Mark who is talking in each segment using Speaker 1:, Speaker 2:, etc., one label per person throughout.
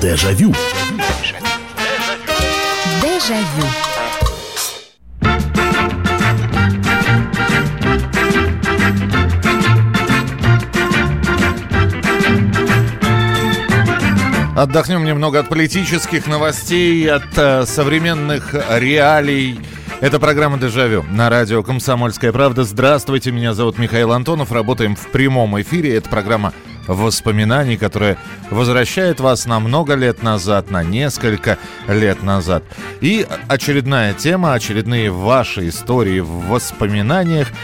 Speaker 1: Дежавю.
Speaker 2: Дежавю.
Speaker 3: Отдохнем немного от политических новостей, от э, современных реалий. Это программа «Дежавю» на радио «Комсомольская правда». Здравствуйте, меня зовут Михаил Антонов. Работаем в прямом эфире. Это программа воспоминаний, которая возвращает вас на много лет назад, на несколько лет назад. И очередная тема, очередные ваши истории в воспоминаниях –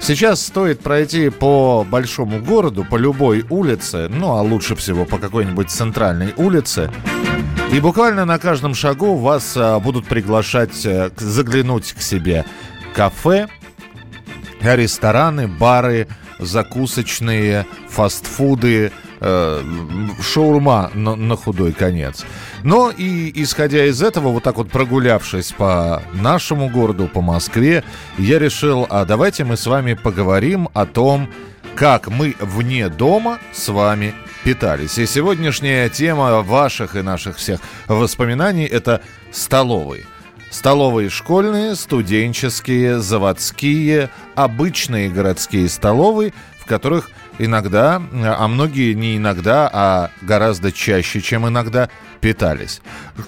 Speaker 3: Сейчас стоит пройти по большому городу, по любой улице, ну а лучше всего по какой-нибудь центральной улице. И буквально на каждом шагу вас а, будут приглашать а, заглянуть к себе кафе, рестораны, бары, закусочные, фастфуды, э, шаурма на, на худой конец. Но и исходя из этого, вот так вот прогулявшись по нашему городу, по Москве, я решил, а давайте мы с вами поговорим о том, как мы вне дома с вами питались. И сегодняшняя тема ваших и наших всех воспоминаний – это столовые. Столовые школьные, студенческие, заводские, обычные городские столовые, в которых иногда, а многие не иногда, а гораздо чаще, чем иногда, питались.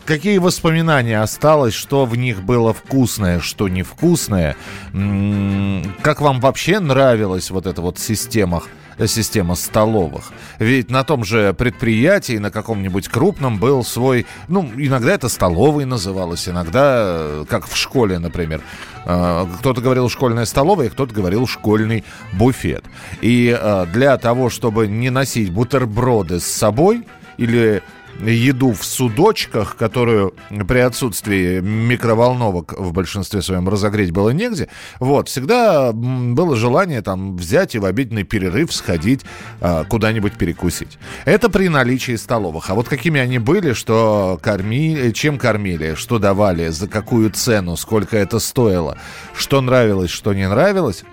Speaker 3: Какие воспоминания осталось, что в них было вкусное, что невкусное? Как вам вообще нравилась вот эта вот система система столовых. Ведь на том же предприятии, на каком-нибудь крупном был свой, ну, иногда это столовый называлось, иногда, как в школе, например. А, кто-то говорил школьная столовая, кто-то говорил школьный буфет. И а, для того, чтобы не носить бутерброды с собой или еду в судочках, которую при отсутствии микроволновок в большинстве своем разогреть было негде, вот, всегда было желание там взять и в обеденный перерыв сходить а, куда-нибудь перекусить. Это при наличии столовых. А вот какими они были, что кормили, чем кормили, что давали, за какую цену, сколько это стоило, что нравилось, что не нравилось,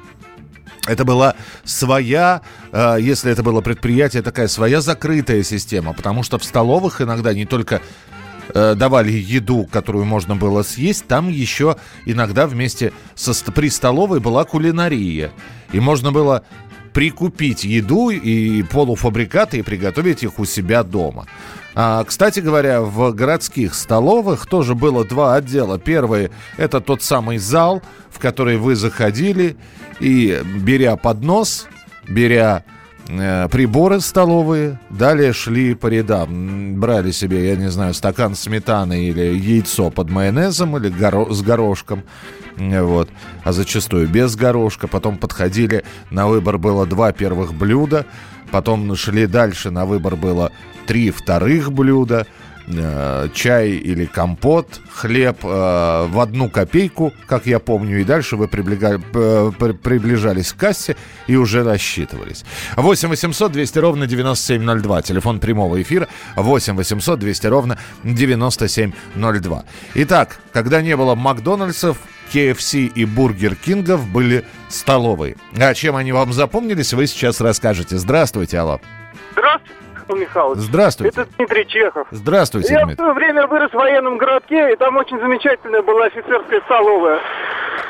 Speaker 3: это была своя, э, если это было предприятие, такая своя закрытая система, потому что в столовых иногда не только э, давали еду, которую можно было съесть, там еще иногда вместе со при столовой была кулинария, и можно было прикупить еду и полуфабрикаты и приготовить их у себя дома. А, кстати говоря, в городских столовых тоже было два отдела. Первый – это тот самый зал, в который вы заходили и, беря поднос, беря э, приборы столовые, далее шли по рядам. Брали себе, я не знаю, стакан сметаны или яйцо под майонезом или горо- с горошком. Вот. А зачастую без горошка. Потом подходили, на выбор было два первых блюда. Потом шли дальше, на выбор было три вторых блюда, э, чай или компот, хлеб э, в одну копейку, как я помню, и дальше вы приближали, э, приближались к кассе и уже рассчитывались. 8 800 200 ровно 9702, телефон прямого эфира 8 800 200 ровно 9702. Итак, когда не было Макдональдсов, KFC и Бургер Кингов были столовые. А чем они вам запомнились, вы сейчас расскажете. Здравствуйте, Алла.
Speaker 4: Здравствуйте. Михайлович.
Speaker 3: Здравствуйте.
Speaker 4: Это Дмитрий Чехов.
Speaker 3: Здравствуйте,
Speaker 4: Я
Speaker 3: Дмитрий.
Speaker 4: в свое время вырос в военном городке, и там очень замечательная была офицерская столовая.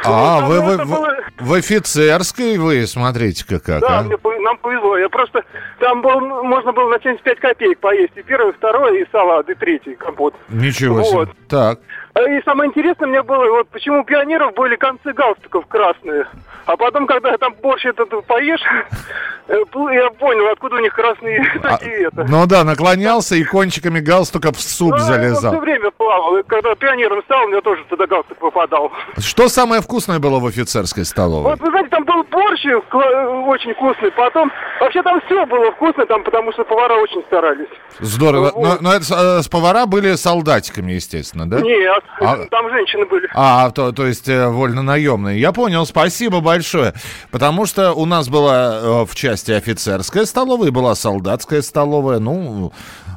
Speaker 3: А,
Speaker 4: Ну,
Speaker 3: вы, вы,
Speaker 4: было-
Speaker 3: в офицерской вы, смотрите-ка как,
Speaker 4: Да,
Speaker 3: а?
Speaker 4: мне нам повезло. Я просто... Там был, можно было на 75 копеек поесть. И первый, и второй, и салат, и третий компот.
Speaker 3: Ничего себе.
Speaker 4: Вот.
Speaker 3: Так.
Speaker 4: А И самое интересное мне было, вот почему у пионеров были концы галстуков красные. А потом, когда я там борщ этот поешь, э, я понял, откуда у них красные такие это.
Speaker 3: Ну да, наклонялся и кончиками галстука в суп
Speaker 4: А, он все
Speaker 3: залезал.
Speaker 4: время плавал. Когда пионером стал, у меня тоже туда галстук попадал.
Speaker 3: Что самое вкусное было в офицерской столовой?
Speaker 4: Вот, вы знаете, там был борщ э, кла- очень вкусный. Потом, вообще там все было вкусно, там, потому что повара очень старались.
Speaker 3: Здорово. Но,
Speaker 4: вот.
Speaker 3: но это, э, с повара были солдатиками, естественно, да?
Speaker 4: Нет,
Speaker 3: А-
Speaker 4: там женщины были.
Speaker 3: А, то, то есть э, вольно-наемные. Я понял, спасибо большое. Потому что у нас была э, в части офицерская столовая, была солдатская столовая. Ну,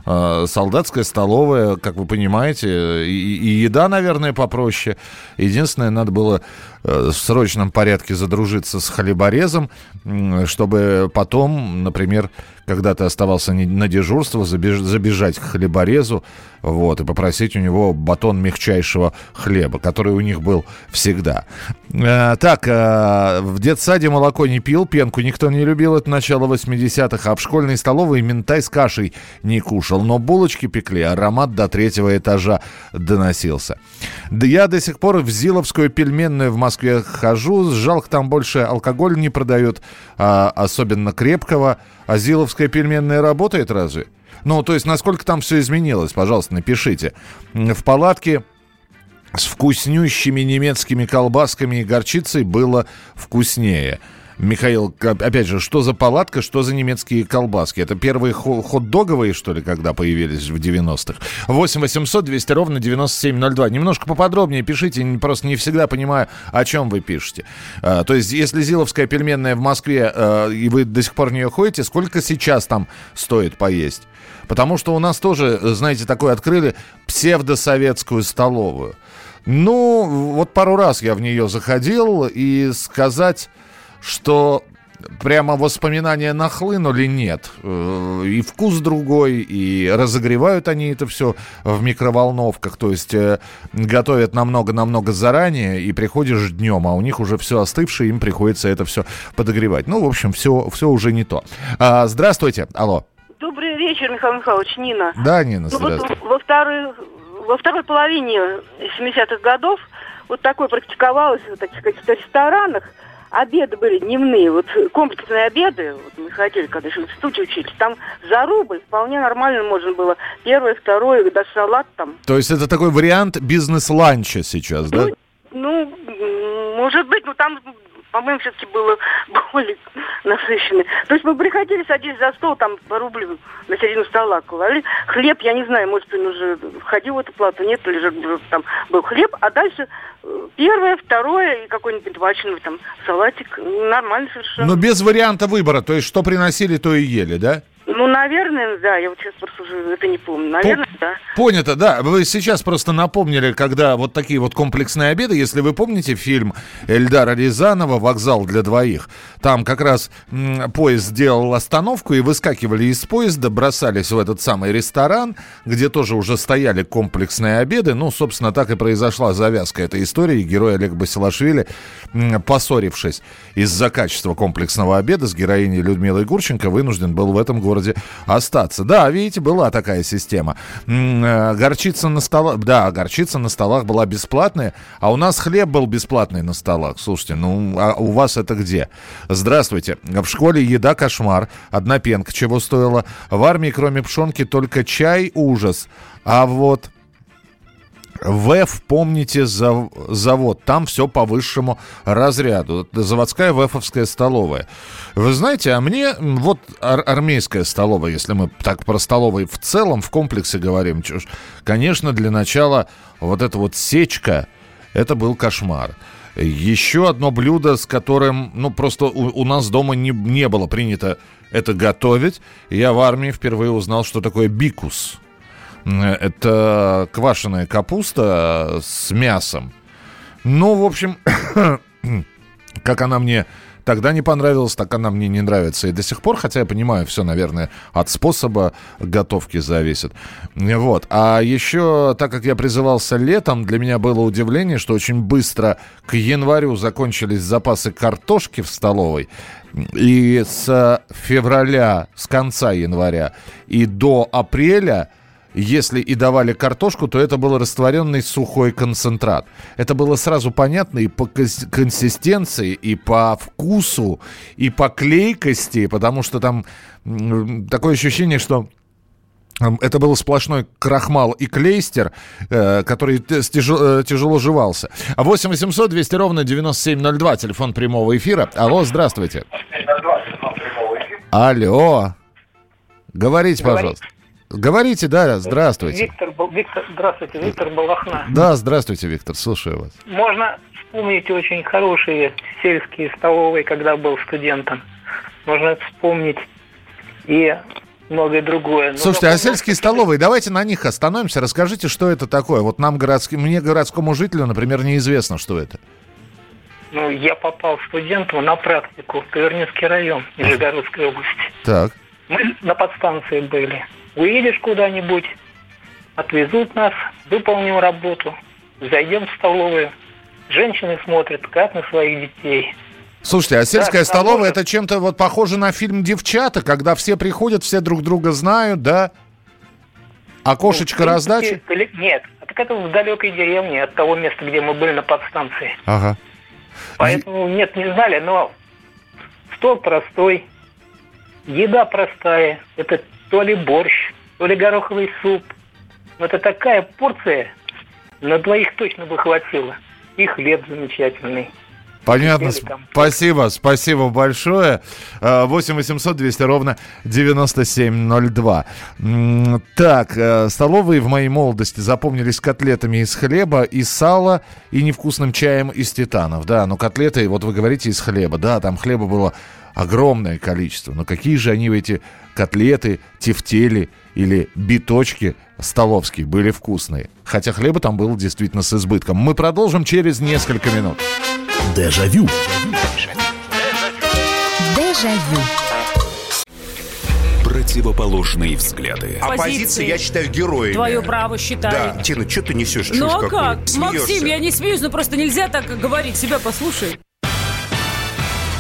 Speaker 3: э, солдатская столовая, как вы понимаете, и, и еда, наверное, попроще. Единственное, надо было в срочном порядке задружиться с хлеборезом, чтобы потом, например, когда ты оставался на дежурство, забежать к хлеборезу, вот, и попросить у него батон мягчайшего хлеба, который у них был всегда. Э, так, э, в детсаде молоко не пил, пенку никто не любил, это начало 80-х, а в школьной столовой ментай с кашей не кушал, но булочки пекли, аромат до третьего этажа доносился. Да я до сих пор в Зиловскую пельменную в Москве хожу, жалко, там больше алкоголь не продают, а, особенно крепкого, а Зиловская пельменная работает разве? Ну, то есть, насколько там все изменилось, пожалуйста, напишите. В палатке с вкуснющими немецкими колбасками и горчицей было вкуснее. Михаил, опять же, что за палатка, что за немецкие колбаски? Это первые хот-договые, что ли, когда появились в 90-х? 8 800 200 ровно 9702. Немножко поподробнее пишите, просто не всегда понимаю, о чем вы пишете. А, то есть, если Зиловская пельменная в Москве, а, и вы до сих пор в нее ходите, сколько сейчас там стоит поесть? Потому что у нас тоже, знаете, такое открыли псевдосоветскую столовую. Ну, вот пару раз я в нее заходил, и сказать что прямо воспоминания нахлынули, нет. Э, и вкус другой, и разогревают они это все в микроволновках, то есть э, готовят намного-намного заранее, и приходишь днем, а у них уже все остывшее, им приходится это все подогревать. Ну, в общем, все, все уже не то. А, здравствуйте, алло.
Speaker 1: Добрый вечер, Михаил Михайлович, Нина.
Speaker 3: Да, Нина, здравствуйте.
Speaker 1: Ну, вот во, второй, во второй половине 70-х годов вот такое практиковалось в таких каких-то ресторанах, обеды были дневные, вот комплексные обеды, вот мы ходили, когда еще в институте учились, там за рубль вполне нормально можно было первое, второе, даже салат там.
Speaker 3: То есть это такой вариант бизнес-ланча сейчас, да?
Speaker 1: Ну, ну, может быть, но там по-моему, все-таки было более насыщенно. То есть мы приходили, садились за стол, там по рублю на середину стола клали. Хлеб, я не знаю, может, он уже входил в эту плату, нет, или же там был хлеб, а дальше э, первое, второе и какой-нибудь вачный там салатик. Нормально совершенно.
Speaker 3: Но без варианта выбора, то есть что приносили, то и ели, да?
Speaker 1: Ну, наверное, да. Я вот сейчас просто уже это не помню. Наверное, По- да.
Speaker 3: Понято, да. Вы сейчас просто напомнили, когда вот такие вот комплексные обеды, если вы помните фильм Эльдара Рязанова «Вокзал для двоих», там как раз м, поезд сделал остановку и выскакивали из поезда, бросались в этот самый ресторан, где тоже уже стояли комплексные обеды. Ну, собственно, так и произошла завязка этой истории. Герой Олег Басилашвили, м, поссорившись из-за качества комплексного обеда с героиней Людмилой Гурченко, вынужден был в этом городе городе остаться. Да, видите, была такая система. Э, горчица на столах, да, горчица на столах была бесплатная, а у нас хлеб был бесплатный на столах. Слушайте, ну, а у вас это где? Здравствуйте. В школе еда кошмар. Одна пенка чего стоила. В армии, кроме пшенки, только чай ужас. А вот ВЭФ, помните, завод. Там все по высшему разряду. Заводская ВЭФовская столовая. Вы знаете, а мне вот ар- армейская столовая, если мы так про столовые в целом в комплексе говорим, чушь, конечно, для начала вот эта вот сечка, это был кошмар. Еще одно блюдо, с которым, ну, просто у, у нас дома не, не было принято это готовить. Я в армии впервые узнал, что такое бикус. Это квашеная капуста с мясом. Ну, в общем, как она мне тогда не понравилась, так она мне не нравится и до сих пор, хотя я понимаю, все, наверное, от способа готовки зависит. Вот. А еще, так как я призывался летом, для меня было удивление, что очень быстро к январю закончились запасы картошки в столовой. И с февраля, с конца января и до апреля если и давали картошку, то это был растворенный сухой концентрат. Это было сразу понятно и по консистенции, и по вкусу, и по клейкости, потому что там такое ощущение, что это был сплошной крахмал и клейстер, э, который тяжело, э, тяжело жевался. 8 800 200 ровно 9702, телефон прямого эфира. Алло, здравствуйте. Алло. Говорите, пожалуйста. Говорите, да, здравствуйте.
Speaker 2: Виктор, Виктор, здравствуйте, Виктор Балахна.
Speaker 3: Да, здравствуйте, Виктор, слушаю вас.
Speaker 2: Можно вспомнить очень хорошие сельские столовые, когда был студентом. Можно вспомнить и многое другое.
Speaker 3: Слушайте, а сельские столовые, давайте на них остановимся. Расскажите, что это такое. Вот нам, городским, мне, городскому жителю, например, неизвестно, что это.
Speaker 2: Ну, я попал студентом на практику в Тавернинский район Нижегородской области.
Speaker 3: Так.
Speaker 2: Мы на подстанции были. Уедешь куда-нибудь, отвезут нас, выполним работу, зайдем в столовую. Женщины смотрят, как на своих детей.
Speaker 3: Слушайте, а сельская да, столовая это чем-то вот похоже на фильм «Девчата», когда все приходят, все друг друга знают, да? Окошечко ну, раздачи?
Speaker 2: Нет, а так это в далекой деревне от того места, где мы были на подстанции.
Speaker 3: Ага.
Speaker 2: Поэтому, нет, не знали, но стол простой, еда простая. Это то ли борщ, то ли гороховый суп. Но это такая порция, на двоих точно бы хватило. И хлеб замечательный.
Speaker 3: Понятно. Спасибо, спасибо большое. 8 800 200 ровно 9702. Так, э, столовые в моей молодости запомнились котлетами из хлеба, из сала и невкусным чаем из титанов. Да, но котлеты, вот вы говорите, из хлеба. Да, там хлеба было огромное количество. Но какие же они, эти котлеты, тефтели или биточки столовские были вкусные. Хотя хлеба там было действительно с избытком. Мы продолжим через несколько минут.
Speaker 5: Дежавю. Дежавю. Противоположные взгляды.
Speaker 6: Оппозиция, я считаю, героями.
Speaker 7: Твое право считаю.
Speaker 6: Да. Тина, что ты несешь?
Speaker 7: Ну а как? Смеешься. Максим, я не смеюсь, но просто нельзя так говорить. Себя послушай.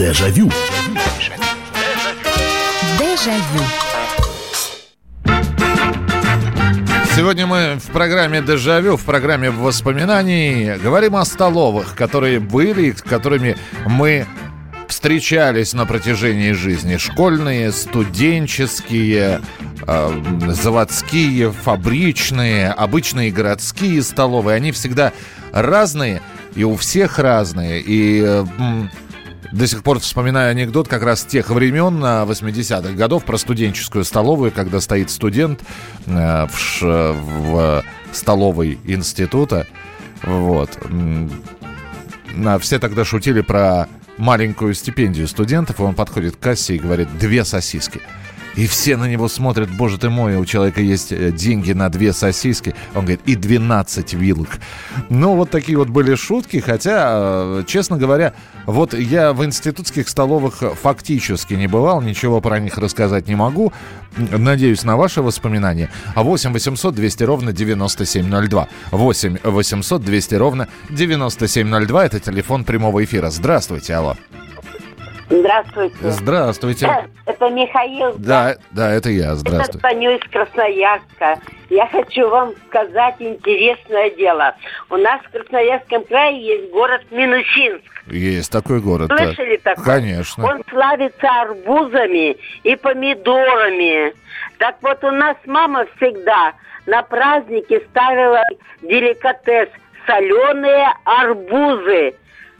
Speaker 5: Дежавю.
Speaker 3: Дежавю. Сегодня мы в программе «Дежавю», в программе воспоминаний говорим о столовых, которые были, с которыми мы встречались на протяжении жизни. Школьные, студенческие, э, заводские, фабричные, обычные городские столовые. Они всегда разные, и у всех разные. И э, до сих пор вспоминаю анекдот как раз тех времен, 80-х годов, про студенческую столовую, когда стоит студент э, в, ш, в столовой института. Вот. Все тогда шутили про маленькую стипендию студентов, и он подходит к кассе и говорит «две сосиски». И все на него смотрят, боже ты мой, у человека есть э, деньги на две сосиски. Он говорит, и 12 вилок. Ну, вот такие вот были шутки, хотя, э, честно говоря, вот я в институтских столовых фактически не бывал, ничего про них рассказать не могу. Надеюсь на ваши воспоминания. А 8 800 200 ровно 9702. 8 800 200 ровно 9702. Это телефон прямого эфира. Здравствуйте, алло.
Speaker 8: Здравствуйте.
Speaker 3: Здравствуйте.
Speaker 8: Это Михаил.
Speaker 3: Да, да, это я. Здравствуйте.
Speaker 8: Это звоню из Красноярска. Я хочу вам сказать интересное дело. У нас в Красноярском крае есть город Минусинск.
Speaker 3: Есть такой город.
Speaker 8: Слышали
Speaker 3: да.
Speaker 8: такой?
Speaker 3: Конечно.
Speaker 8: Он славится арбузами и помидорами. Так вот, у нас мама всегда на праздники ставила деликатес соленые арбузы.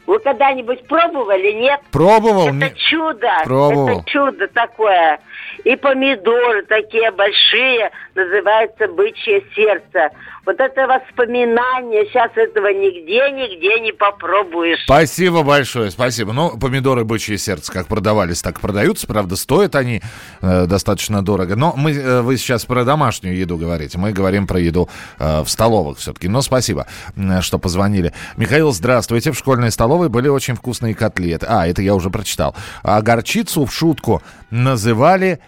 Speaker 8: Вы когда-нибудь пробовали, нет?
Speaker 3: Пробовал.
Speaker 8: Это не... чудо.
Speaker 3: Пробовал.
Speaker 8: Это чудо такое. И помидоры такие большие, называются бычье сердце. Вот это воспоминание, сейчас этого нигде, нигде не попробуешь.
Speaker 3: Спасибо большое, спасибо. Ну, помидоры бычье сердце, как продавались, так продаются. Правда, стоят они э, достаточно дорого. Но мы, э, вы сейчас про домашнюю еду говорите. Мы говорим про еду э, в столовых все-таки. Но спасибо, э, что позвонили. Михаил, здравствуйте. В школьной столовой были очень вкусные котлеты. А, это я уже прочитал. А горчицу в шутку называли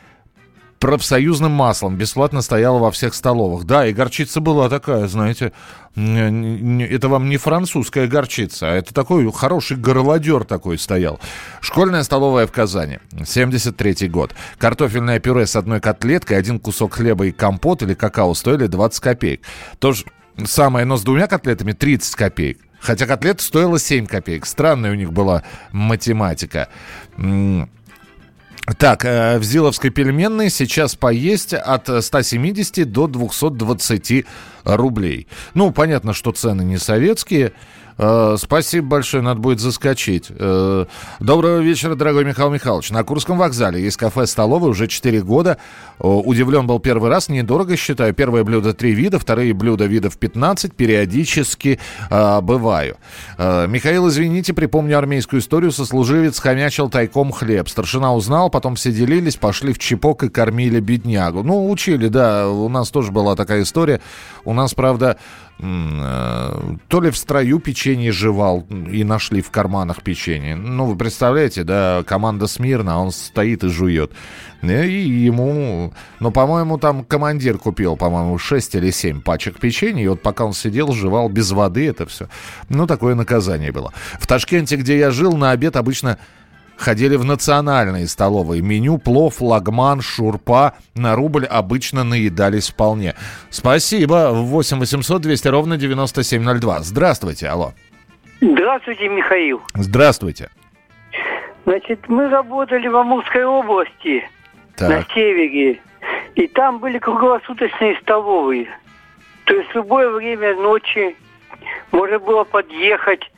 Speaker 3: профсоюзным маслом. Бесплатно стояла во всех столовых. Да, и горчица была такая, знаете, это вам не французская горчица, а это такой хороший горлодер такой стоял. Школьная столовая в Казани, 73 год. Картофельное пюре с одной котлеткой, один кусок хлеба и компот или какао стоили 20 копеек. То же самое, но с двумя котлетами 30 копеек. Хотя котлета стоила 7 копеек. Странная у них была математика. Так, э, в Зиловской пельменной сейчас поесть от 170 до 220 рублей. Ну, понятно, что цены не советские. Э, спасибо большое, надо будет заскочить. Э, доброго вечера, дорогой Михаил Михайлович. На Курском вокзале есть кафе-столовая уже 4 года. Э, удивлен был первый раз, недорого считаю. Первое блюдо 3 вида, вторые блюда видов 15. Периодически бываю. Михаил, извините, припомню армейскую историю. Сослуживец хомячил тайком хлеб. Старшина узнал, потом все делились, пошли в чепок и кормили беднягу. Ну, учили, да, у нас тоже была такая история. У нас, правда, то ли в строю печенье жевал и нашли в карманах печенье. Ну, вы представляете, да, команда Смирна, он стоит и жует. И ему, ну, по-моему, там командир купил, по-моему, 6 или 7 пачек печенья, и вот пока он сидел, жевал без воды это все. Ну, такое наказание было. В Ташкенте, где я жил, на обед обычно ходили в национальные столовые. Меню плов, лагман, шурпа. На рубль обычно наедались вполне. Спасибо. 8 800 200 ровно 9702. Здравствуйте, алло.
Speaker 9: Здравствуйте, Михаил.
Speaker 3: Здравствуйте.
Speaker 9: Значит, мы работали в Амурской области, так. на севере. И там были круглосуточные столовые. То есть в любое время ночи можно было подъехать,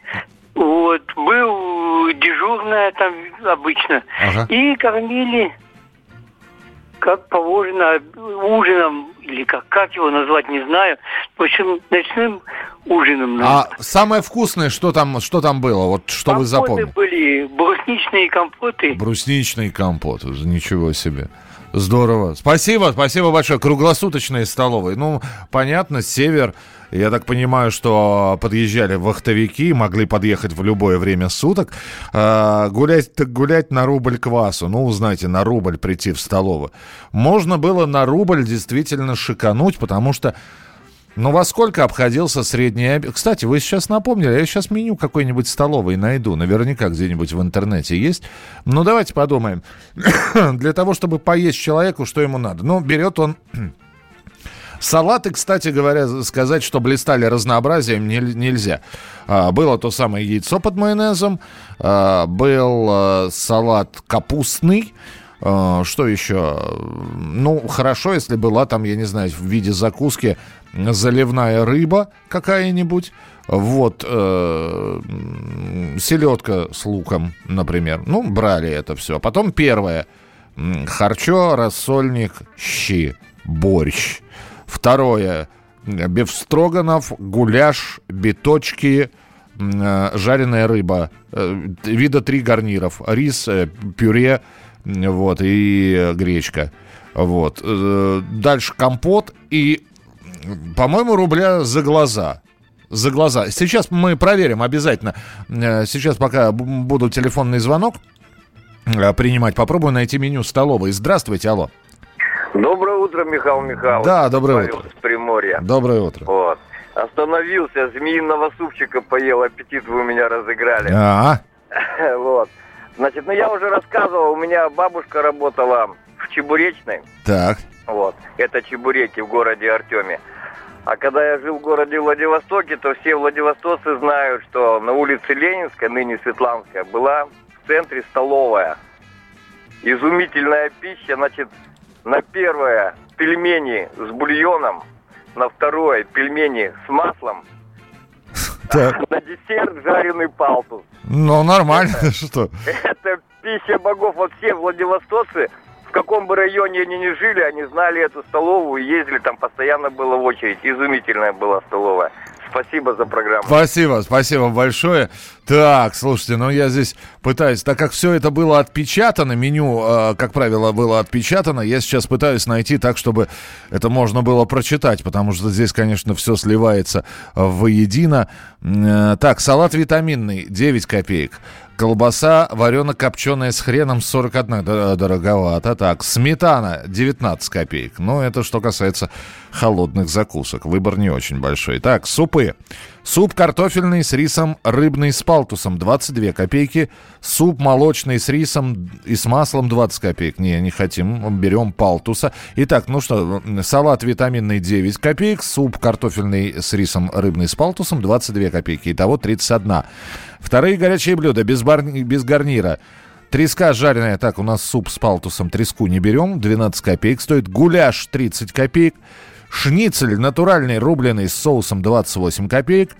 Speaker 9: вот, был дежурная там обычно. Ага. И кормили, как положено, ужином, или как, как его назвать, не знаю. В общем, ночным ужином.
Speaker 3: А самое вкусное, что там, что там было? Вот что компоты вы запомнили?
Speaker 9: были, брусничные компоты.
Speaker 3: Брусничные компоты, ничего себе. Здорово. Спасибо, спасибо большое. Круглосуточные столовые. Ну, понятно, север. Я так понимаю, что подъезжали вахтовики, могли подъехать в любое время суток. А, гулять так гулять на рубль квасу. Ну, знаете, на рубль прийти в столовую. Можно было на рубль действительно шикануть, потому что ну, во сколько обходился средний обед? Кстати, вы сейчас напомнили, я сейчас меню какой-нибудь столовой найду. Наверняка где-нибудь в интернете есть. Ну, давайте подумаем. Для того, чтобы поесть человеку, что ему надо. Ну, берет он... Салаты, кстати говоря, сказать, что блистали разнообразием не, нельзя. А, было то самое яйцо под майонезом, а, был а, салат капустный, а, что еще? Ну, хорошо, если была там, я не знаю, в виде закуски заливная рыба какая-нибудь. Вот, э, селедка с луком, например. Ну, брали это все. Потом первое. Харчо, рассольник, щи, борщ. Второе. Бефстроганов, гуляш, биточки, э, жареная рыба. Э, вида три гарниров. Рис, э, пюре, вот, и гречка. Вот. Дальше компот и по-моему, рубля за глаза. За глаза. Сейчас мы проверим обязательно. Сейчас пока буду телефонный звонок принимать, попробую найти меню столовой. Здравствуйте, алло.
Speaker 10: Доброе утро, Михаил Михайлович.
Speaker 3: Да, доброе утро.
Speaker 10: С Приморья.
Speaker 3: Доброе утро.
Speaker 10: Вот. Остановился, змеиного супчика поел, аппетит вы у меня разыграли.
Speaker 3: А,
Speaker 10: Вот. Значит, ну я уже рассказывал, у меня бабушка работала в Чебуречной.
Speaker 3: Так.
Speaker 10: Вот. Это чебуреки в городе Артеме. А когда я жил в городе Владивостоке, то все владивостокцы знают, что на улице Ленинская, ныне Светланская, была в центре столовая. Изумительная пища, значит, на первое пельмени с бульоном, на второе пельмени с маслом,
Speaker 3: так.
Speaker 10: на десерт жареный палтус.
Speaker 3: Ну, нормально, это, что?
Speaker 10: Это пища богов. Вот все владивостокцы каком бы районе они ни жили, они знали эту столовую, ездили, там постоянно была очередь. Изумительная была столовая. Спасибо за программу.
Speaker 3: Спасибо, спасибо большое. Так, слушайте, ну я здесь пытаюсь, так как все это было отпечатано, меню, э, как правило, было отпечатано, я сейчас пытаюсь найти так, чтобы это можно было прочитать, потому что здесь, конечно, все сливается воедино. Э, так, салат витаминный, 9 копеек. Колбаса варено-копченая с хреном 41 дороговато. Так, сметана 19 копеек. Ну, это что касается холодных закусок. Выбор не очень большой. Так, супы. Суп картофельный с рисом рыбный с палтусом 22 копейки. Суп молочный с рисом и с маслом 20 копеек. Не, не хотим. Берем палтуса. Итак, ну что, салат витаминный 9 копеек. Суп картофельный с рисом рыбный с палтусом 22 копейки. Итого 31. Вторые горячие блюда без, бар... без гарнира. Треска жареная, так, у нас суп с палтусом, треску не берем, 12 копеек стоит. Гуляш 30 копеек. Шницель натуральный, рубленый с соусом 28 копеек.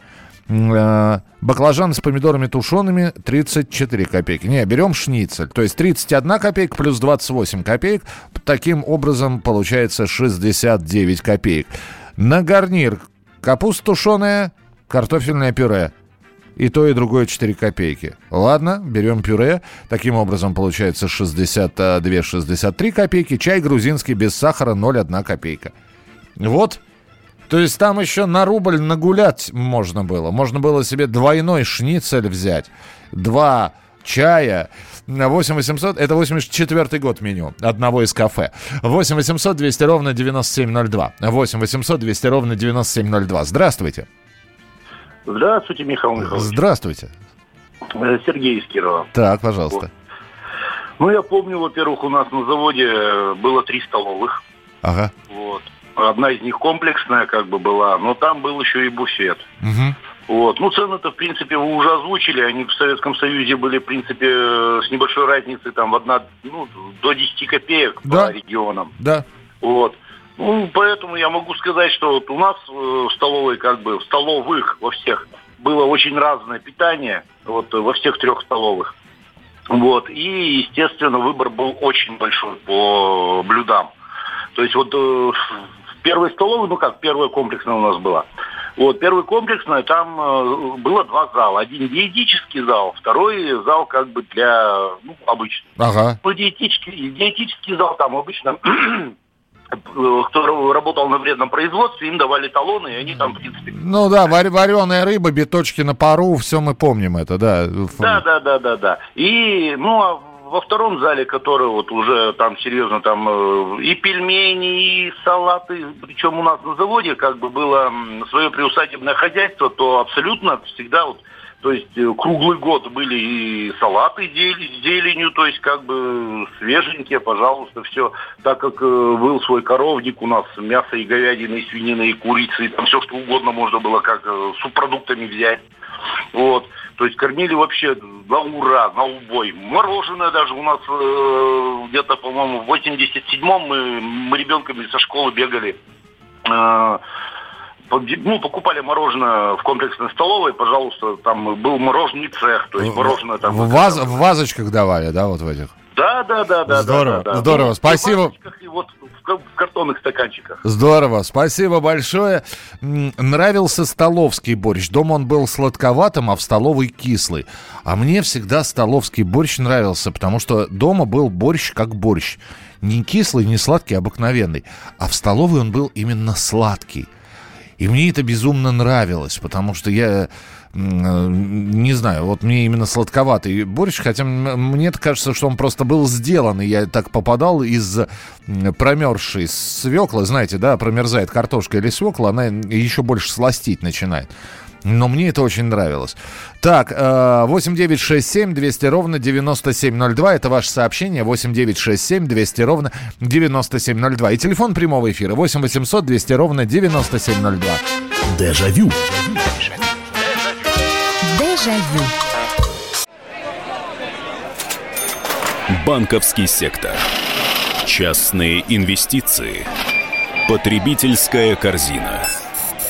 Speaker 3: Э, баклажан с помидорами тушеными 34 копейки. Не, берем шницель. То есть 31 копейка плюс 28 копеек. Таким образом получается 69 копеек. На гарнир капуста тушеная, картофельное пюре. И то, и другое 4 копейки. Ладно, берем пюре. Таким образом получается 62-63 копейки. Чай грузинский без сахара 0,1 копейка. Вот. То есть там еще на рубль нагулять можно было. Можно было себе двойной шницель взять. Два чая. 8 800, это 84 год меню одного из кафе. 8 800 200 ровно 9702. 8 800 200 ровно 9702. Здравствуйте.
Speaker 11: Здравствуйте, Михаил Михайлович.
Speaker 3: Здравствуйте.
Speaker 11: Э, Сергей из Кирова.
Speaker 3: Так, пожалуйста. Вот.
Speaker 11: Ну, я помню, во-первых, у нас на заводе было три столовых.
Speaker 3: Ага.
Speaker 11: Вот. Одна из них комплексная как бы была, но там был еще и буфет.
Speaker 3: Угу.
Speaker 11: Вот. Ну, цены-то, в принципе, вы уже озвучили. Они в Советском Союзе были, в принципе, с небольшой разницей, там, одна, ну, до 10 копеек
Speaker 3: да.
Speaker 11: по регионам.
Speaker 3: Да.
Speaker 11: Вот. Ну, поэтому я могу сказать, что вот у нас э, в столовой, как бы, в столовых во всех было очень разное питание, вот, во всех трех столовых. Вот. И, естественно, выбор был очень большой по блюдам. То есть вот э, первой столовой, ну как, первая комплексная у нас была. Вот, первая комплексная, там э, было два зала. Один диетический зал, второй зал как бы для, ну, обычный.
Speaker 3: Ага.
Speaker 11: Ну, диетический, диетический зал там обычно кто работал на вредном производстве, им давали талоны, и они там, в принципе...
Speaker 3: Ну да, вар- вареная рыба, биточки на пару, все мы помним это, да.
Speaker 11: Да, да, да, да, да. И, ну, а во втором зале, который вот уже там серьезно там э, и пельмени, и салаты, причем у нас на заводе как бы было свое приусадебное хозяйство, то абсолютно всегда вот то есть э, круглый год были и салаты с зеленью, то есть как бы свеженькие, пожалуйста, все. Так как э, был свой коровник, у нас мясо и говядина, и свинина, и курица, и там все что угодно можно было как субпродуктами взять. Вот. То есть кормили вообще на ура, на убой. Мороженое даже у нас э, где-то, по-моему, в 87-м мы, мы ребенками со школы бегали. Э, ну, покупали мороженое в комплексной столовой, пожалуйста, там был мороженый цех, то есть мороженое там...
Speaker 3: В, ваз, в вазочках давали, да, вот в этих?
Speaker 11: Да, да, да, да.
Speaker 3: Здорово,
Speaker 11: да, да,
Speaker 3: здорово, ну, спасибо.
Speaker 11: И вот в картонных стаканчиках.
Speaker 3: Здорово, спасибо большое. Нравился столовский борщ. Дома он был сладковатым, а в столовой кислый. А мне всегда столовский борщ нравился, потому что дома был борщ как борщ. Не кислый, не сладкий, а обыкновенный. А в столовой он был именно сладкий. И мне это безумно нравилось, потому что я не знаю, вот мне именно сладковатый борщ, хотя мне кажется, что он просто был сделан, и я так попадал из промерзшей свеклы, знаете, да, промерзает картошка или свекла, она еще больше сластить начинает. Но мне это очень нравилось. Так, 8967 э, 200 ровно 9702. Это ваше сообщение. 8967 200 ровно 9702. И телефон прямого эфира 8 800 200 ровно 9702.
Speaker 5: Дежавю.
Speaker 12: Дежавю.
Speaker 5: Банковский сектор. Частные инвестиции. Потребительская корзина.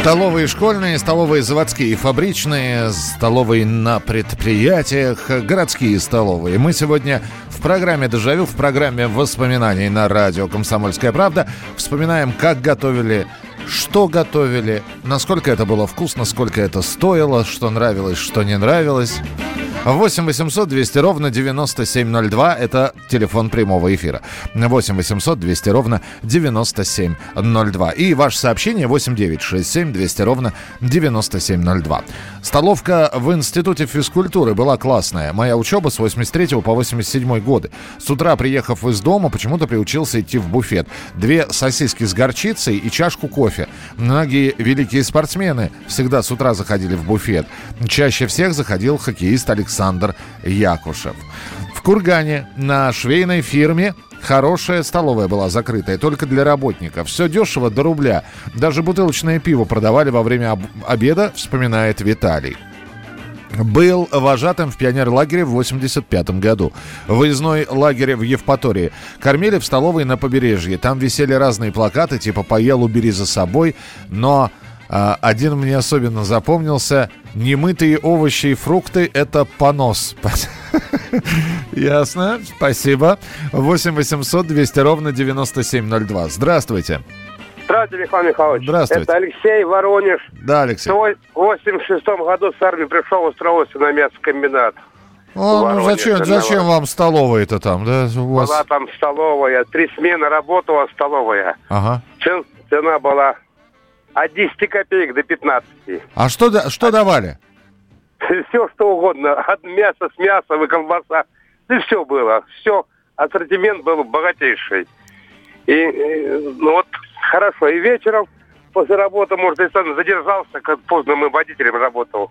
Speaker 3: Столовые школьные, столовые заводские фабричные, столовые на предприятиях, городские столовые. Мы сегодня в программе «Дежавю», в программе воспоминаний на радио «Комсомольская правда» вспоминаем, как готовили что готовили, насколько это было вкусно, сколько это стоило, что нравилось, что не нравилось. 8 800 200 ровно 9702. Это телефон прямого эфира. 8 800 200 ровно 9702. И ваше сообщение 8 9 6 7 200 ровно 9702. Столовка в Институте физкультуры была классная. Моя учеба с 83 по 87 годы. С утра, приехав из дома, почему-то приучился идти в буфет. Две сосиски с горчицей и чашку кофе. Многие великие спортсмены всегда с утра заходили в буфет. Чаще всех заходил хоккеист Александр Александр Якушев. В Кургане на швейной фирме Хорошая столовая была закрытая, только для работников. Все дешево до рубля. Даже бутылочное пиво продавали во время об- обеда, вспоминает Виталий. Был вожатым в пионерлагере в 85 году. Выездной лагерь в Евпатории. Кормили в столовой на побережье. Там висели разные плакаты, типа «Поел, убери за собой». Но а, один мне особенно запомнился. Немытые овощи и фрукты – это понос. Ясно, спасибо. 8 800 200 ровно 9702. Здравствуйте.
Speaker 13: Здравствуйте, Михаил Михайлович.
Speaker 3: Здравствуйте.
Speaker 13: Это Алексей Воронеж.
Speaker 3: Да, Алексей.
Speaker 13: В 86 году с армии пришел, устроился на мясокомбинат.
Speaker 3: О, ну
Speaker 13: Воронеж,
Speaker 3: зачем, зачем вам столовая-то там, да? У вас...
Speaker 13: Была там столовая, три смены работала столовая.
Speaker 3: Ага.
Speaker 13: Цен- цена была от 10 копеек до 15.
Speaker 3: А что, да- что давали?
Speaker 13: Все что угодно. От мяса с мясом и колбаса. И все было. Все. Ассортимент был богатейший. И, э, ну вот, хорошо. И вечером после работы, может, если он задержался, как поздно мы водителем работал,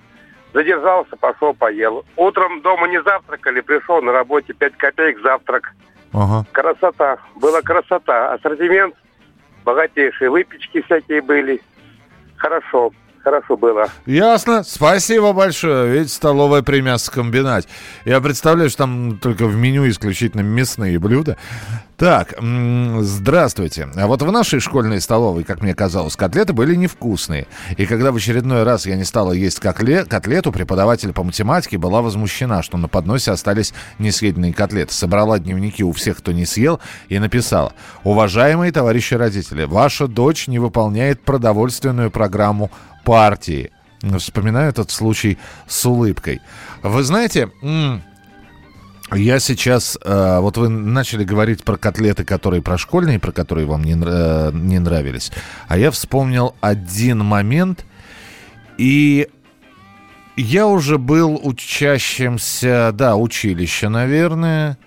Speaker 13: задержался, пошел, поел. Утром дома не завтракали, пришел на работе 5 копеек завтрак.
Speaker 3: Ага.
Speaker 13: Красота. Была красота. Ассортимент богатейший. Выпечки всякие были. Хорошо. Хорошо было.
Speaker 3: Ясно. Спасибо большое. Ведь столовая при мясокомбинате. Я представляю, что там только в меню исключительно мясные блюда. Так, здравствуйте. А вот в нашей школьной столовой, как мне казалось, котлеты были невкусные. И когда в очередной раз я не стала есть котле- котлету, преподаватель по математике была возмущена, что на подносе остались несъеденные котлеты. Собрала дневники у всех, кто не съел, и написала. Уважаемые товарищи родители, ваша дочь не выполняет продовольственную программу партии. Вспоминаю этот случай с улыбкой. Вы знаете, м, я сейчас, э, вот вы начали говорить про котлеты, которые про школьные, про которые вам не, э, не нравились. А я вспомнил один момент, и я уже был учащимся, да, училища, наверное.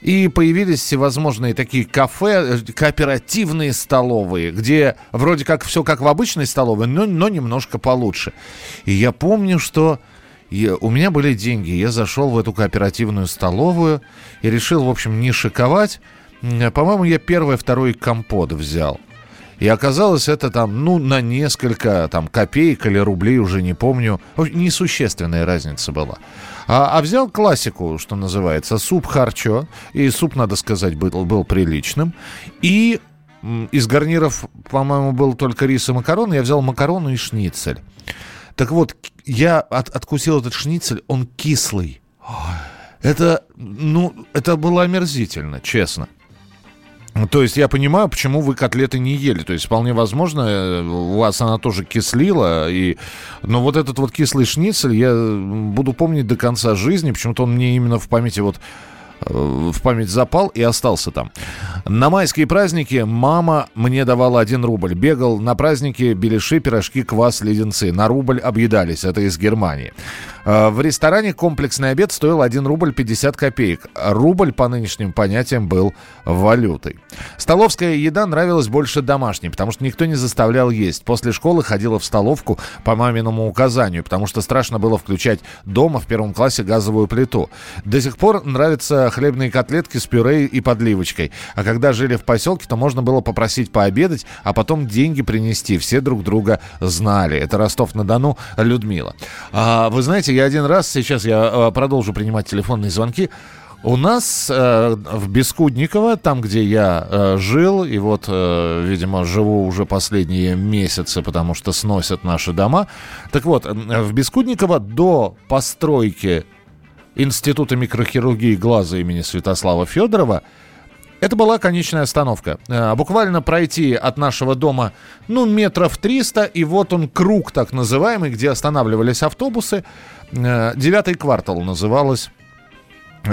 Speaker 3: И появились всевозможные такие кафе, э, кооперативные столовые, где вроде как все как в обычной столовой, но, но немножко получше. И я помню, что я- у меня были деньги. Я зашел в эту кооперативную столовую и решил, в общем, не шиковать. По-моему, я первый, второй компот взял. И оказалось, это там, ну, на несколько там копеек или рублей, уже не помню. Несущественная разница была. А, а взял классику, что называется, суп харчо. И суп, надо сказать, был, был приличным. И из гарниров, по-моему, был только рис и макароны. Я взял макароны и шницель. Так вот, я от- откусил этот шницель, он кислый. Это, ну, это было омерзительно, честно. То есть я понимаю, почему вы котлеты не ели. То есть вполне возможно, э, у вас она тоже кислила. И... Но вот этот вот кислый шницель я буду помнить до конца жизни. Почему-то он мне именно в памяти вот в память запал и остался там. На майские праздники мама мне давала один рубль. Бегал на праздники беляши, пирожки, квас, леденцы. На рубль объедались. Это из Германии. Э, В ресторане комплексный обед стоил 1 рубль 50 копеек. Рубль по нынешним понятиям был валютой. Столовская еда нравилась больше домашней, потому что никто не заставлял есть. После школы ходила в столовку по маминому указанию, потому что страшно было включать дома в первом классе газовую плиту. До сих пор нравятся хлебные котлетки с пюре и подливочкой. А когда жили в поселке, то можно было попросить пообедать, а потом деньги принести. Все друг друга знали. Это Ростов-на-Дону, Людмила. А, вы знаете, я один раз, сейчас я а, продолжу принимать телефонные звонки, У нас э, в Бескудниково, там, где я э, жил, и вот, э, видимо, живу уже последние месяцы, потому что сносят наши дома. Так вот, э, в Бескудниково до постройки Института микрохирургии глаза имени Святослава Федорова это была конечная остановка. Э, Буквально пройти от нашего дома, ну, метров 300, и вот он круг так называемый, где останавливались автобусы. Э, Девятый квартал называлось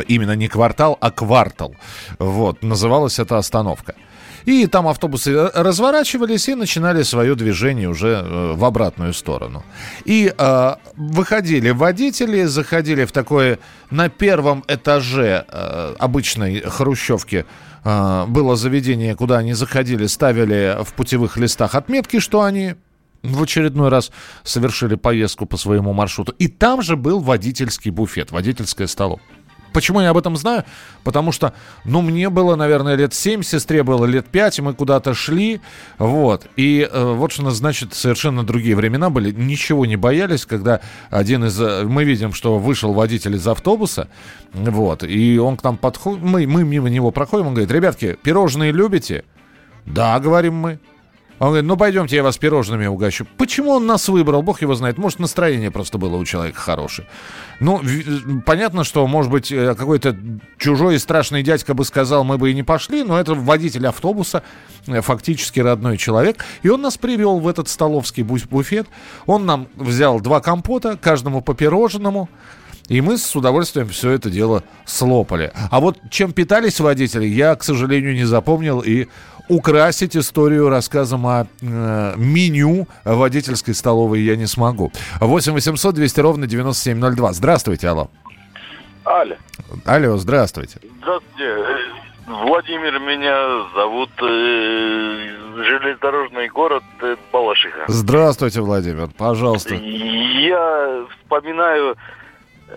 Speaker 3: Именно не квартал, а квартал. Вот, называлась эта остановка. И там автобусы э, разворачивались и начинали свое движение уже в обратную сторону. И э, выходили водители, заходили в такое на первом этаже э, обычной хрущевки было заведение, куда они заходили, ставили в путевых листах отметки, что они в очередной раз совершили поездку по своему маршруту. И там же был водительский буфет, водительская столовая. Почему я об этом знаю? Потому что, ну, мне было, наверное, лет 7, сестре было лет 5, и мы куда-то шли, вот. И э, вот что, значит, совершенно другие времена были. Ничего не боялись, когда один из... э, Мы видим, что вышел водитель из автобуса, вот, и он к нам подходит, мы, мы мимо него проходим, он говорит, ребятки, пирожные любите? Да, говорим мы. Он говорит, ну пойдемте, я вас пирожными угощу. Почему он нас выбрал? Бог его знает. Может, настроение просто было у человека хорошее. Ну, в- понятно, что, может быть, э, какой-то чужой и страшный дядька бы сказал, мы бы и не пошли, но это водитель автобуса, э, фактически родной человек. И он нас привел в этот столовский бу- буфет. Он нам взял два компота, каждому по пирожному. И мы с удовольствием все это дело слопали. А вот чем питались водители, я, к сожалению, не запомнил. И украсить историю рассказом о э, меню водительской столовой я не смогу. 8 800 200 ровно 9702. Здравствуйте, алло.
Speaker 14: Аля,
Speaker 3: Алло, здравствуйте.
Speaker 14: здравствуйте. Владимир меня зовут. э, Железнодорожный город э, Балашиха.
Speaker 3: Здравствуйте, Владимир, пожалуйста.
Speaker 14: Я вспоминаю,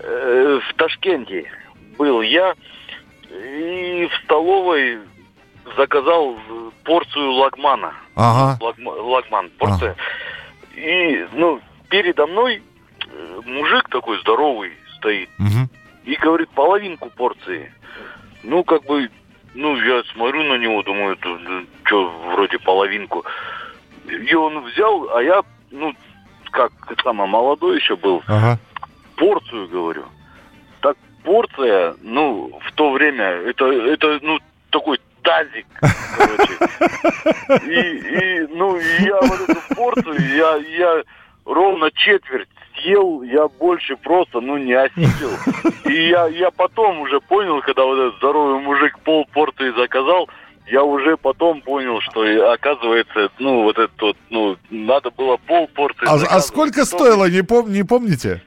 Speaker 14: в Ташкенте был я, и в столовой заказал порцию лагмана.
Speaker 3: Ага.
Speaker 14: Лагма- лагман, порция. И, ну, передо мной э, мужик такой здоровый стоит. И говорит, половинку порции. Ну, как бы, ну, я смотрю на него, думаю, что, вроде половинку. И он взял, а я, ну, как самый молодой еще был,
Speaker 3: Ага.
Speaker 14: Порцию, говорю. Так порция, ну, в то время, это, это ну, такой тазик, короче. И, и, ну, я вот эту порцию, я, я ровно четверть съел, я больше просто, ну, не осилил. И я, я потом уже понял, когда вот этот здоровый мужик пол порции заказал, я уже потом понял, что оказывается, ну, вот это вот, ну, надо было пол порции
Speaker 3: А, а сколько стоило, не, пом- не помните?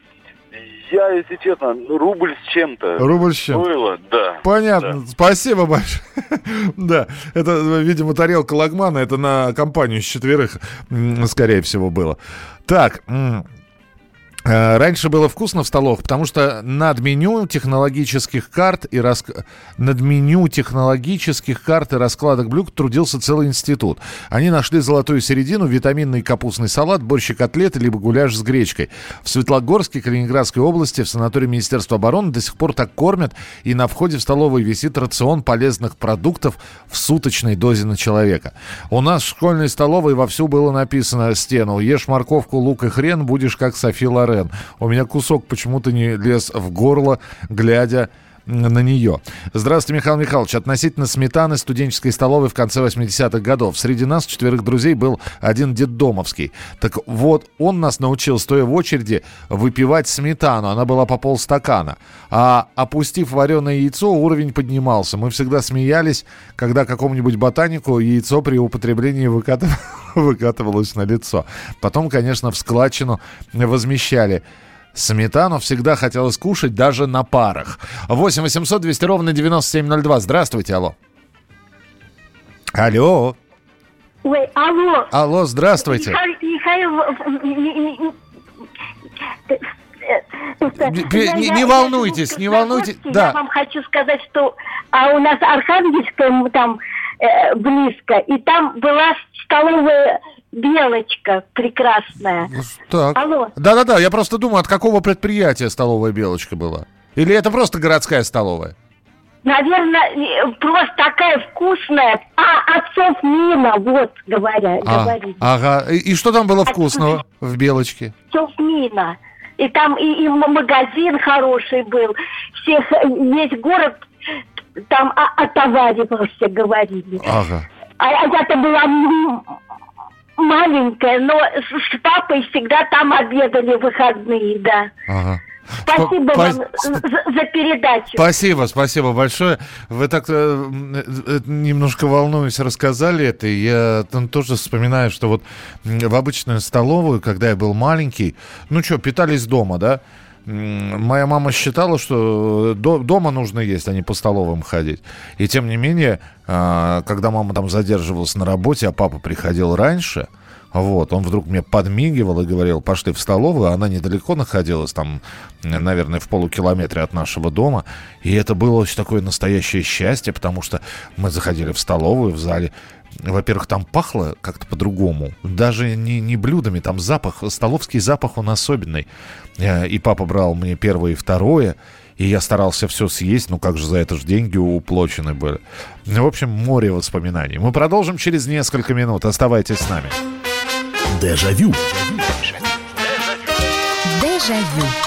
Speaker 14: Я, если честно, рубль с чем-то.
Speaker 3: Рубль с чем?
Speaker 14: Стоило, да.
Speaker 3: Понятно, спасибо большое. да, это, видимо, тарелка Лагмана, это на компанию с четверых, скорее всего, было. Так, Раньше было вкусно в столовых, потому что над меню технологических карт и раск- над меню технологических карт и раскладок блюд трудился целый институт. Они нашли золотую середину, витаминный капустный салат, борщ и котлеты, либо гуляш с гречкой. В Светлогорске, Калининградской области, в санатории Министерства обороны до сих пор так кормят, и на входе в столовую висит рацион полезных продуктов в суточной дозе на человека. У нас в школьной столовой вовсю было написано стену «Ешь морковку, лук и хрен, будешь как Софи Лорен». У меня кусок почему-то не лез в горло, глядя на нее. Здравствуйте, Михаил Михайлович. Относительно сметаны студенческой столовой в конце 80-х годов. Среди нас, четверых друзей, был один детдомовский. Так вот, он нас научил, стоя в очереди, выпивать сметану. Она была по полстакана. А опустив вареное яйцо, уровень поднимался. Мы всегда смеялись, когда какому-нибудь ботанику яйцо при употреблении выкатыв- выкатывалось на лицо. Потом, конечно, в складчину возмещали. Сметану всегда хотелось кушать даже на парах. 8 800 200 ровно 9702. Здравствуйте, алло. Алло.
Speaker 15: Ой, алло.
Speaker 3: Алло, здравствуйте.
Speaker 15: Михаил, Михаил,
Speaker 3: Не- не- волнуйтесь, не волнуйтесь, да.
Speaker 15: Я вам хочу сказать, что а у нас Архангельская там э, близко, и там была столовая белочка прекрасная.
Speaker 3: Так.
Speaker 15: Алло.
Speaker 3: Да-да-да, я просто думаю, от какого предприятия столовая белочка была? Или это просто городская столовая?
Speaker 15: Наверное, просто такая вкусная. А, отцов мина, вот, говоря,
Speaker 3: А,
Speaker 15: говорит.
Speaker 3: ага. И, и что там было вкусного в белочке?
Speaker 15: Отцов мина. И там и, и магазин хороший был. Всех, э, весь город там о, о товаре просто говорили.
Speaker 3: Ага.
Speaker 15: А, я-то была маленькая, но с, папой всегда там обедали в выходные, да.
Speaker 3: Ага.
Speaker 15: Спасибо
Speaker 3: Спа-
Speaker 15: вам за, за передачу.
Speaker 3: Спасибо, спасибо большое. Вы так э, м, э, немножко волнуюсь рассказали это. Я там тоже вспоминаю, что вот в обычную столовую, когда я был маленький, ну что, питались дома, да? Моя мама считала, что до- дома нужно есть, а не по столовым ходить. И тем не менее, а, когда мама там задерживалась на работе, а папа приходил раньше, вот, он вдруг мне подмигивал и говорил, пошли в столовую, она недалеко находилась, там, э, наверное, в полукилометре от нашего дома. И это было очень такое настоящее счастье, потому что мы заходили в столовую, в зале. Во-первых, там пахло как-то по-другому. Даже не, не блюдами, там запах, столовский запах, он особенный. Э, И папа брал мне первое и второе. И я старался все съесть, ну как же за это же деньги уплочены были. В общем, море воспоминаний. Мы продолжим через несколько минут. Оставайтесь с нами.
Speaker 5: Дежавю.
Speaker 12: Дежавю.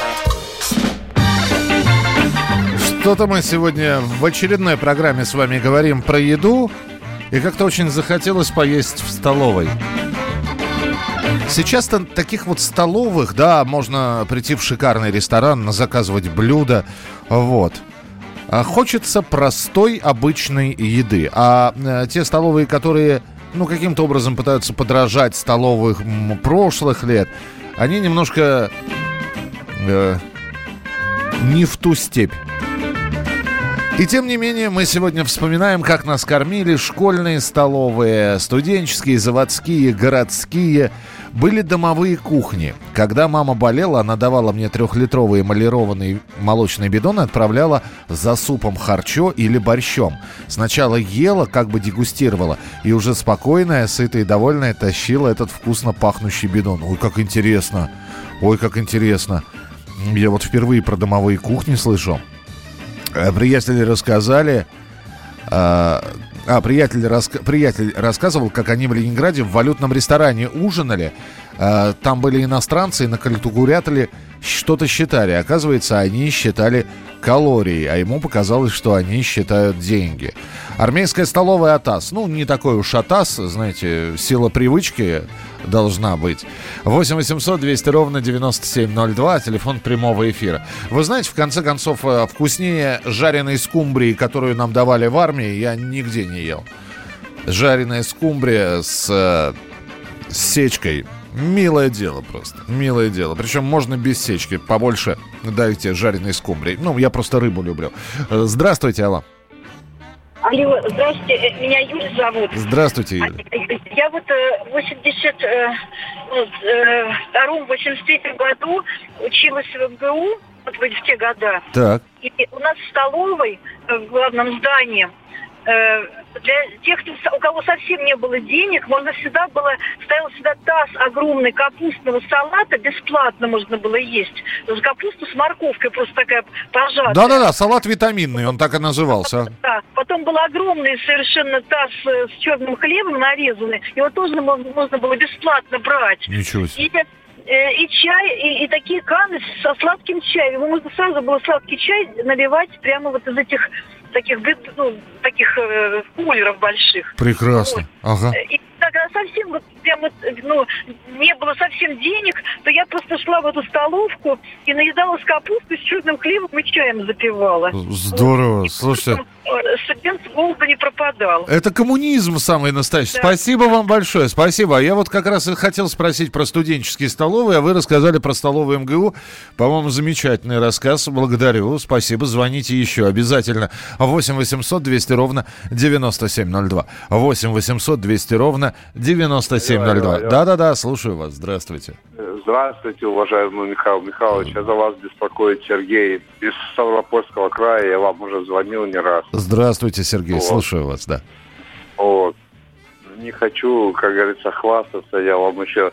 Speaker 3: Что-то мы сегодня в очередной программе с вами говорим про еду, и как-то очень захотелось поесть в столовой. Сейчас-то таких вот столовых, да, можно прийти в шикарный ресторан, заказывать блюда, вот. А хочется простой обычной еды. А э, те столовые, которые, ну, каким-то образом пытаются подражать столовых прошлых лет, они немножко э, не в ту степь. И тем не менее, мы сегодня вспоминаем, как нас кормили школьные столовые, студенческие, заводские, городские. Были домовые кухни. Когда мама болела, она давала мне трехлитровый эмалированный молочный бидон и отправляла за супом харчо или борщом. Сначала ела, как бы дегустировала, и уже спокойная, сытая и довольная тащила этот вкусно пахнущий бидон. Ой, как интересно! Ой, как интересно! Я вот впервые про домовые кухни слышу. Э, Приятели рассказали... А, а, приятель, раска- приятель рассказывал, как они в Ленинграде в валютном ресторане ужинали. А, там были иностранцы и на калькуляторе что-то считали. Оказывается, они считали калории, а ему показалось, что они считают деньги. Армейская столовая АТАС. Ну, не такой уж АТАС, знаете, сила привычки должна быть. 8 800 200 ровно 9702, телефон прямого эфира. Вы знаете, в конце концов, э, вкуснее жареной скумбрии, которую нам давали в армии, я нигде не ел. Жареная скумбрия с, э, с сечкой. Милое дело просто. Милое дело. Причем можно без сечки. Побольше дайте жареной скумбрии. Ну, я просто рыбу люблю. Э, Здравствуйте, Алла.
Speaker 16: Алло, здравствуйте, э, меня Юля зовут.
Speaker 3: Здравствуйте, Юля.
Speaker 16: Я вот э, в 82-83 году училась в МГУ, вот в те года.
Speaker 3: Так.
Speaker 16: И у нас в столовой, э, в главном здании, э, для тех, кто, у кого совсем не было денег, можно всегда было, стоял всегда таз огромный капустного салата, бесплатно можно было есть. Капусту с морковкой просто такая пожатая.
Speaker 3: Да-да-да, салат витаминный, он так и назывался.
Speaker 16: Да. Потом был огромный совершенно таз э, с черным хлебом нарезанный. Его тоже можно, можно было бесплатно брать.
Speaker 3: Ничего себе.
Speaker 16: И, э, и чай, и, и такие каны со сладким чаем. Его можно сразу было сладкий чай наливать прямо вот из этих таких, ну, таких э, кулеров больших.
Speaker 3: Прекрасно. Ага.
Speaker 16: И когда совсем вот прям вот, ну, не было совсем денег, то я просто шла в эту столовку и наедала с капустой, с черным хлебом и чаем запивала.
Speaker 3: Здорово. Слушайте,
Speaker 16: Э, Студентский долго не пропадал.
Speaker 3: Это коммунизм самый настоящий.
Speaker 16: Да.
Speaker 3: Спасибо вам большое, спасибо. А я вот как раз и хотел спросить про студенческие столовые, а вы рассказали про столовую МГУ. По-моему, замечательный рассказ. Благодарю, спасибо. Звоните еще обязательно. 8 800 200 ровно 9702. 8 800 200 ровно 9702.
Speaker 17: Алло, алло, алло.
Speaker 3: Да-да-да, слушаю вас. Здравствуйте.
Speaker 17: Здравствуйте, уважаемый Михаил Михайлович. За вас беспокоит Сергей из Ставропольского края. Я вам уже звонил не раз.
Speaker 3: Здравствуйте, Сергей,
Speaker 17: Вот.
Speaker 3: слушаю вас, да.
Speaker 17: Вот. Не хочу, как говорится, хвастаться. Я вам еще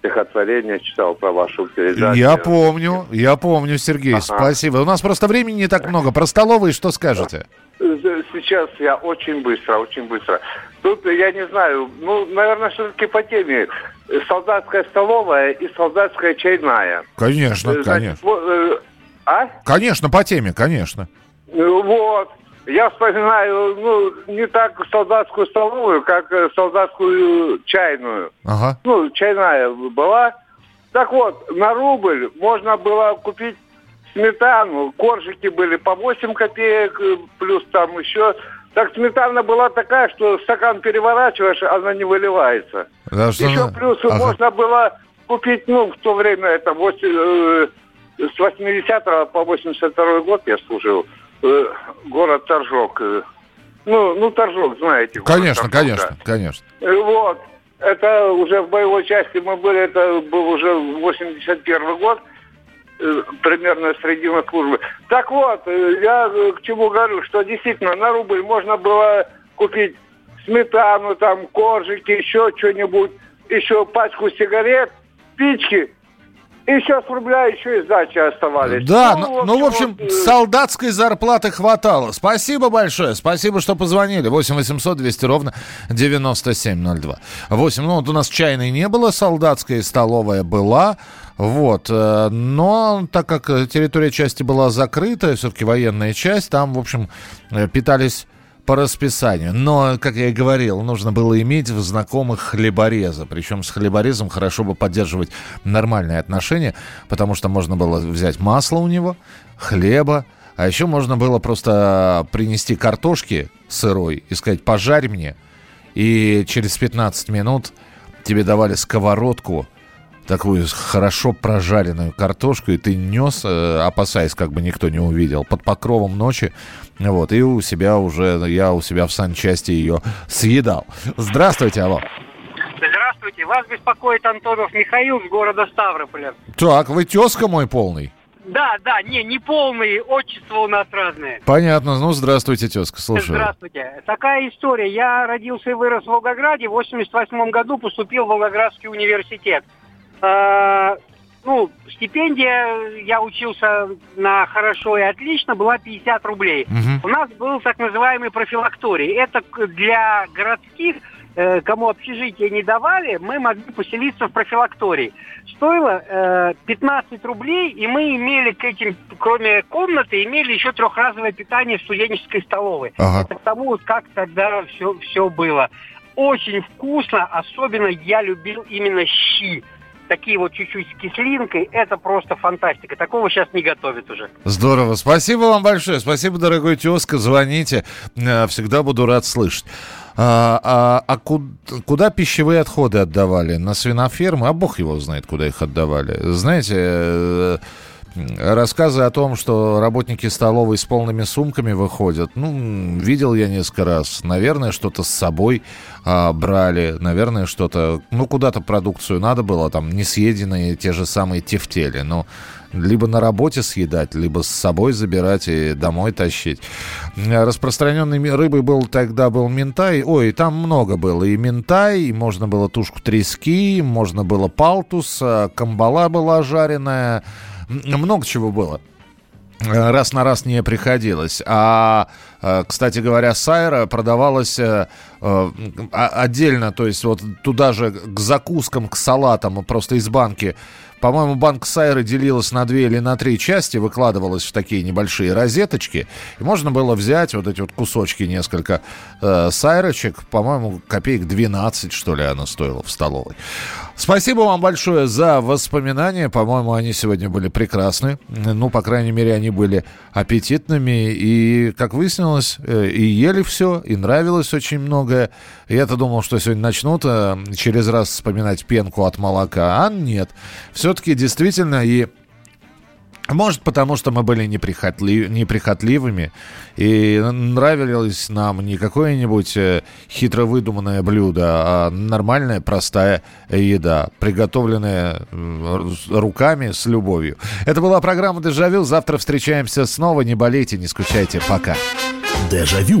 Speaker 17: стихотворение читал про вашу передачу.
Speaker 3: Я помню, я помню, Сергей,
Speaker 17: Ага.
Speaker 3: спасибо. У нас просто времени не так много. Про столовые что скажете?
Speaker 17: Сейчас я очень быстро, очень быстро. Тут я не знаю, ну, наверное, все-таки по теме. Солдатская столовая и солдатская чайная.
Speaker 3: Конечно,
Speaker 17: Э, значит,
Speaker 3: конечно.
Speaker 17: вот, э, а?
Speaker 3: Конечно, по теме, конечно.
Speaker 17: Ну, Вот. Я вспоминаю, ну, не так солдатскую столовую, как э, солдатскую чайную.
Speaker 3: Ага.
Speaker 17: Ну, чайная была. Так вот, на рубль можно было купить сметану. Коржики были по 8 копеек, э, плюс там еще. Так сметана была такая, что стакан переворачиваешь, она не выливается.
Speaker 3: Да, что
Speaker 17: Еще
Speaker 3: она-
Speaker 17: плюс
Speaker 3: Ага.
Speaker 17: можно было купить, ну, в то время это восемь- э, с 80 по 82 год я служил. Э, город Торжок. э. Ну, ну, Торжок, знаете.
Speaker 3: Конечно,
Speaker 17: Торжок,
Speaker 3: конечно,
Speaker 17: да.
Speaker 3: конечно.
Speaker 17: Э, Вот. Это уже в боевой части мы были, это был уже 81 год, примерно середина службы. Так вот, я к чему говорю, что действительно на рубль можно было купить сметану, там, коржики, еще что-нибудь, еще пачку сигарет, спички, и еще с рубля еще и сдачи оставались.
Speaker 3: Да,
Speaker 17: Ну,
Speaker 3: ну, ну, в общем,
Speaker 17: вот,
Speaker 3: солдатской зарплаты хватало. Спасибо большое, спасибо, что позвонили. 8 800 200 ровно 9702. 8, ну вот у нас чайной не было, солдатская столовая была. Вот, э, но так как территория части была закрыта, все-таки военная часть, там, в общем, э, питались по расписанию. Но, как я и говорил, нужно было иметь в знакомых хлебореза. Причем с хлеборезом хорошо бы поддерживать нормальные отношения, потому что можно было взять масло у него, хлеба, а еще можно было просто принести картошки сырой и сказать «пожарь мне». И через 15 минут тебе давали сковородку, такую хорошо прожаренную картошку, и ты нес, э, опасаясь, как бы никто не увидел, под покровом ночи, вот, и у себя уже, я у себя в санчасти ее съедал. Здравствуйте, алло.
Speaker 18: Здравствуйте, вас беспокоит Антонов Михаил с города Ставрополя.
Speaker 3: Так, вы тезка мой полный?
Speaker 18: Да, да, не, не полные, отчества у нас разные.
Speaker 3: Понятно, ну, здравствуйте, тезка, слушаю.
Speaker 18: Здравствуйте. Такая история. Я родился и вырос в Волгограде. В 88 году поступил в Волгоградский университет. Э, ну, стипендия, я учился на хорошо и отлично, была 50 рублей.
Speaker 19: Мгм.
Speaker 18: У нас был так называемый профилакторий. Это для городских, э, кому общежитие не давали, мы могли поселиться в профилактории. Стоило э, 15 рублей, и мы имели к этим, кроме комнаты, имели еще трехразовое питание в студенческой столовой.
Speaker 3: Ага.
Speaker 18: Это к тому, как тогда все, все было. Очень вкусно, особенно я любил именно щи. Такие вот чуть-чуть с кислинкой, это просто фантастика. Такого сейчас не готовят уже.
Speaker 3: Здорово. Спасибо вам большое. Спасибо, дорогой тезка. Звоните. Э, Всегда буду рад слышать. А, а- а ку- куда пищевые отходы отдавали? На свинофермы? А бог его знает, куда их отдавали. Знаете, э, рассказы о том, что работники столовой с полными сумками выходят, ну, видел я несколько раз. Наверное, что-то с собой а, брали, наверное, что-то, ну, куда-то продукцию надо было, там, несъеденные те же самые тефтели. Ну, либо на работе съедать, либо с собой забирать и домой тащить. Распространенной рыбой был тогда был ментай. Ой, там много было. И ментай, и можно было тушку трески, можно было палтус, э, камбала была жареная. Много чего было. Э, Раз на раз не приходилось. А, э, кстати говоря, сайра продавалась э, отдельно, то есть вот туда же к закускам, к салатам, просто из банки. По-моему, банк сайры делилась на две или на три части, выкладывалась в такие небольшие розеточки. И можно было взять вот эти вот кусочки, несколько э, сайрочек. По-моему, копеек 12, что ли, она стоила в столовой. Спасибо вам большое за воспоминания. По-моему, они сегодня были прекрасны. Ну, по крайней мере, они были аппетитными. И, как выяснилось, э, и ели все, и нравилось очень многое. Я-то думал, что сегодня начнут э, через раз вспоминать пенку от молока. А нет. Все-таки действительно и может, потому что мы были неприхотлив, неприхотливыми, и нравилось нам не какое-нибудь э, хитро выдуманное блюдо, а нормальная, простая еда, приготовленная руками с любовью. Это была программа «Дежавю». Завтра встречаемся снова. Не болейте, не скучайте. Пока.
Speaker 5: Дежавю.